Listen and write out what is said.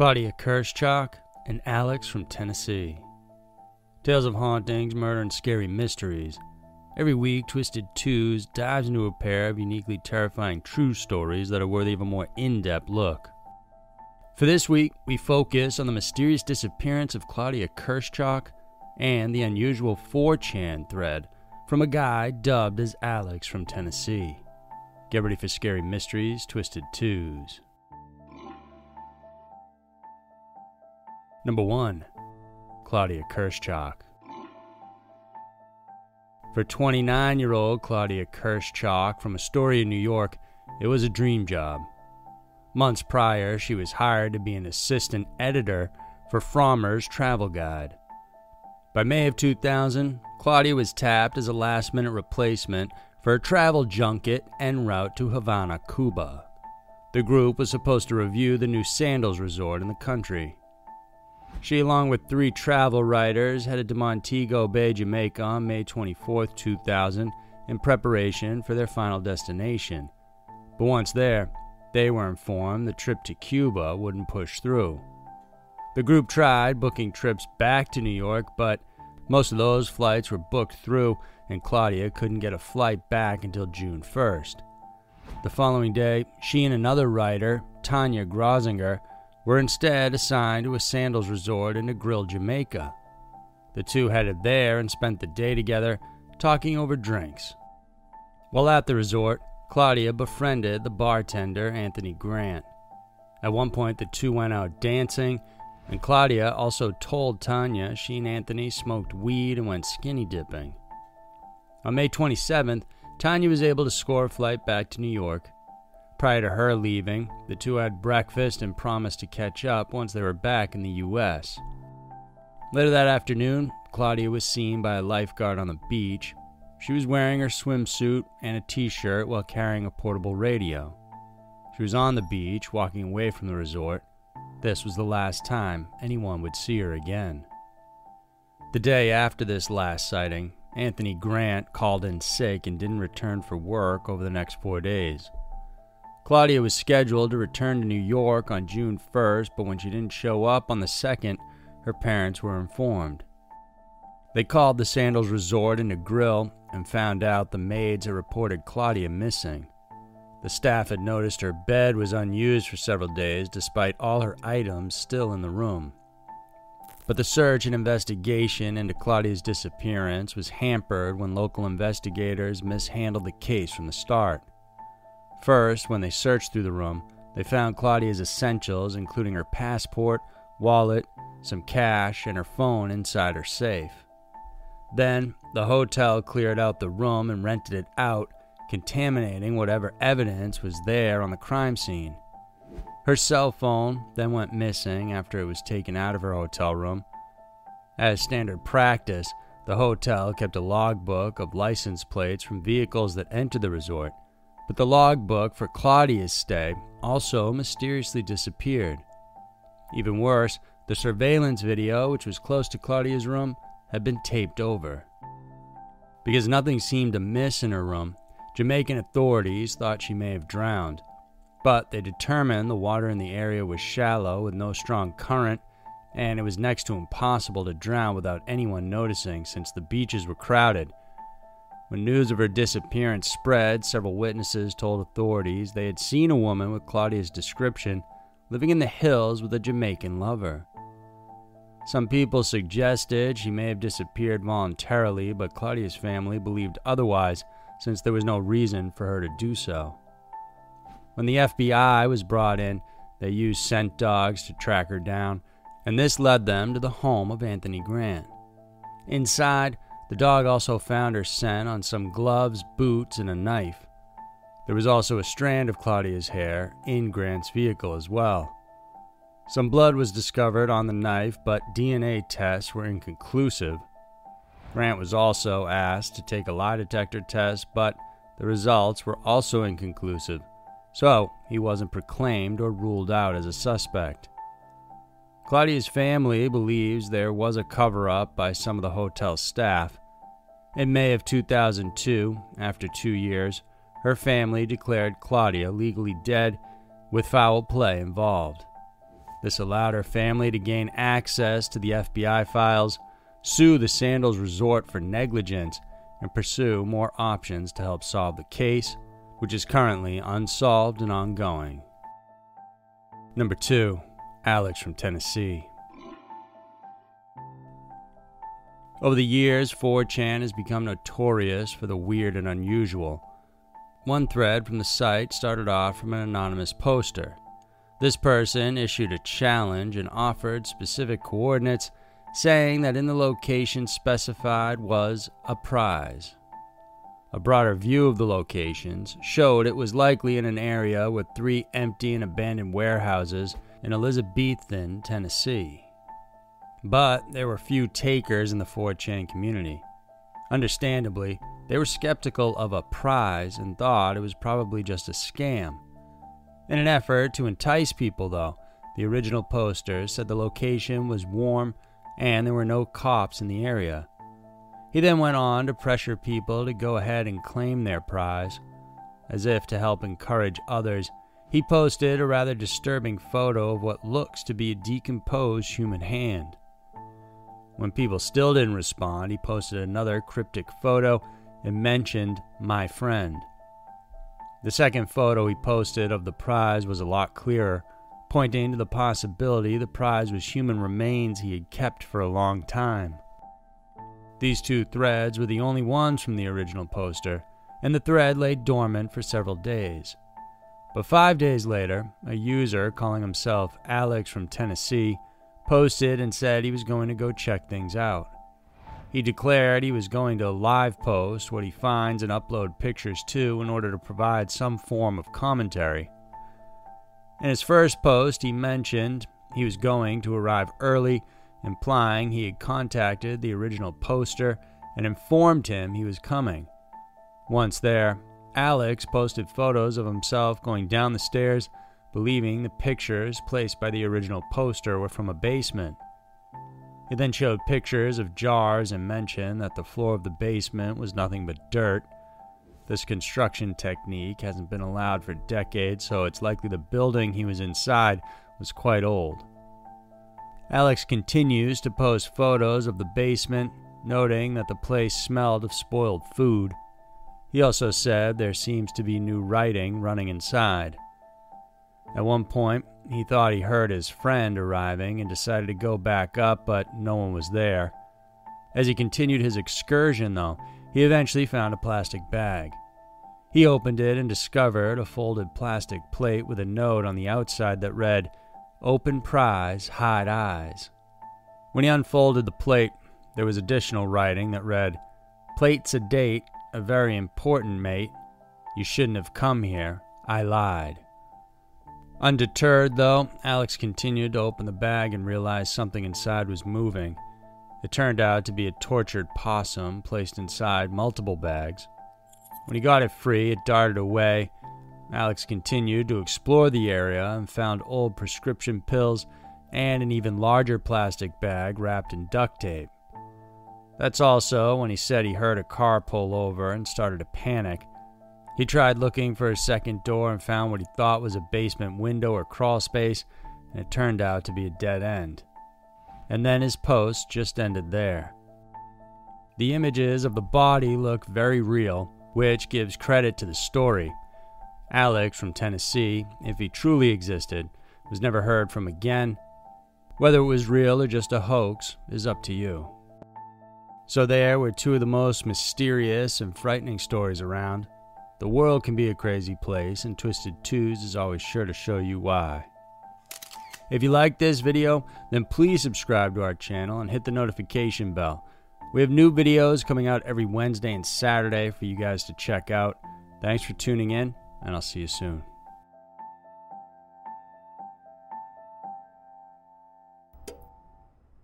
Claudia Kirschhoch and Alex from Tennessee. Tales of hauntings, murder, and scary mysteries. Every week, Twisted Twos dives into a pair of uniquely terrifying true stories that are worthy of a more in depth look. For this week, we focus on the mysterious disappearance of Claudia Kirschhoch and the unusual 4chan thread from a guy dubbed as Alex from Tennessee. Get ready for scary mysteries, Twisted Twos. Number 1. Claudia Kirschhoch. For 29 year old Claudia Kirschhoch from Astoria, New York, it was a dream job. Months prior, she was hired to be an assistant editor for Frommer's Travel Guide. By May of 2000, Claudia was tapped as a last minute replacement for a travel junket en route to Havana, Cuba. The group was supposed to review the new Sandals resort in the country. She, along with three travel writers, headed to Montego Bay, Jamaica on May 24, 2000, in preparation for their final destination. But once there, they were informed the trip to Cuba wouldn't push through. The group tried booking trips back to New York, but most of those flights were booked through, and Claudia couldn't get a flight back until June 1st. The following day, she and another writer, Tanya Grosinger, were instead assigned to a sandals resort in Negril, Jamaica. The two headed there and spent the day together, talking over drinks. While at the resort, Claudia befriended the bartender, Anthony Grant. At one point, the two went out dancing, and Claudia also told Tanya she and Anthony smoked weed and went skinny dipping. On May 27th, Tanya was able to score a flight back to New York Prior to her leaving, the two had breakfast and promised to catch up once they were back in the U.S. Later that afternoon, Claudia was seen by a lifeguard on the beach. She was wearing her swimsuit and a t shirt while carrying a portable radio. She was on the beach, walking away from the resort. This was the last time anyone would see her again. The day after this last sighting, Anthony Grant called in sick and didn't return for work over the next four days. Claudia was scheduled to return to New York on June 1st, but when she didn't show up on the 2nd, her parents were informed. They called the Sandals Resort in grill and found out the maids had reported Claudia missing. The staff had noticed her bed was unused for several days despite all her items still in the room. But the search and investigation into Claudia's disappearance was hampered when local investigators mishandled the case from the start. First, when they searched through the room, they found Claudia's essentials, including her passport, wallet, some cash, and her phone inside her safe. Then, the hotel cleared out the room and rented it out, contaminating whatever evidence was there on the crime scene. Her cell phone then went missing after it was taken out of her hotel room. As standard practice, the hotel kept a logbook of license plates from vehicles that entered the resort but the logbook for Claudia's stay also mysteriously disappeared. Even worse, the surveillance video, which was close to Claudia's room, had been taped over. Because nothing seemed amiss in her room, Jamaican authorities thought she may have drowned. But they determined the water in the area was shallow with no strong current, and it was next to impossible to drown without anyone noticing since the beaches were crowded when news of her disappearance spread, several witnesses told authorities they had seen a woman with Claudia's description living in the hills with a Jamaican lover. Some people suggested she may have disappeared voluntarily, but Claudia's family believed otherwise since there was no reason for her to do so. When the FBI was brought in, they used scent dogs to track her down, and this led them to the home of Anthony Grant. Inside, the dog also found her scent on some gloves, boots, and a knife. There was also a strand of Claudia's hair in Grant's vehicle as well. Some blood was discovered on the knife, but DNA tests were inconclusive. Grant was also asked to take a lie detector test, but the results were also inconclusive, so he wasn't proclaimed or ruled out as a suspect. Claudia's family believes there was a cover up by some of the hotel staff. In May of 2002, after two years, her family declared Claudia legally dead with foul play involved. This allowed her family to gain access to the FBI files, sue the Sandals Resort for negligence, and pursue more options to help solve the case, which is currently unsolved and ongoing. Number 2. Alex from Tennessee. Over the years, 4chan has become notorious for the weird and unusual. One thread from the site started off from an anonymous poster. This person issued a challenge and offered specific coordinates, saying that in the location specified was a prize. A broader view of the locations showed it was likely in an area with three empty and abandoned warehouses in Elizabethton, Tennessee. But there were few takers in the 4chan community. Understandably, they were skeptical of a prize and thought it was probably just a scam. In an effort to entice people, though, the original poster said the location was warm and there were no cops in the area. He then went on to pressure people to go ahead and claim their prize. As if to help encourage others, he posted a rather disturbing photo of what looks to be a decomposed human hand. When people still didn't respond, he posted another cryptic photo and mentioned my friend. The second photo he posted of the prize was a lot clearer, pointing to the possibility the prize was human remains he had kept for a long time. These two threads were the only ones from the original poster, and the thread lay dormant for several days. But five days later, a user calling himself Alex from Tennessee posted and said he was going to go check things out. He declared he was going to live post what he finds and upload pictures to in order to provide some form of commentary. In his first post, he mentioned he was going to arrive early, implying he had contacted the original poster and informed him he was coming. Once there, Alex posted photos of himself going down the stairs believing the pictures placed by the original poster were from a basement. He then showed pictures of jars and mentioned that the floor of the basement was nothing but dirt. This construction technique hasn't been allowed for decades, so it's likely the building he was inside was quite old. Alex continues to post photos of the basement, noting that the place smelled of spoiled food. He also said there seems to be new writing running inside. At one point, he thought he heard his friend arriving and decided to go back up, but no one was there. As he continued his excursion, though, he eventually found a plastic bag. He opened it and discovered a folded plastic plate with a note on the outside that read, Open prize, hide eyes. When he unfolded the plate, there was additional writing that read, Plate's a date, a very important mate. You shouldn't have come here. I lied. Undeterred, though, Alex continued to open the bag and realized something inside was moving. It turned out to be a tortured possum placed inside multiple bags. When he got it free, it darted away. Alex continued to explore the area and found old prescription pills and an even larger plastic bag wrapped in duct tape. That's also when he said he heard a car pull over and started to panic. He tried looking for a second door and found what he thought was a basement window or crawl space, and it turned out to be a dead end. And then his post just ended there. The images of the body look very real, which gives credit to the story. Alex from Tennessee, if he truly existed, was never heard from again. Whether it was real or just a hoax is up to you. So, there were two of the most mysterious and frightening stories around. The world can be a crazy place, and Twisted Twos is always sure to show you why. If you like this video, then please subscribe to our channel and hit the notification bell. We have new videos coming out every Wednesday and Saturday for you guys to check out. Thanks for tuning in, and I'll see you soon.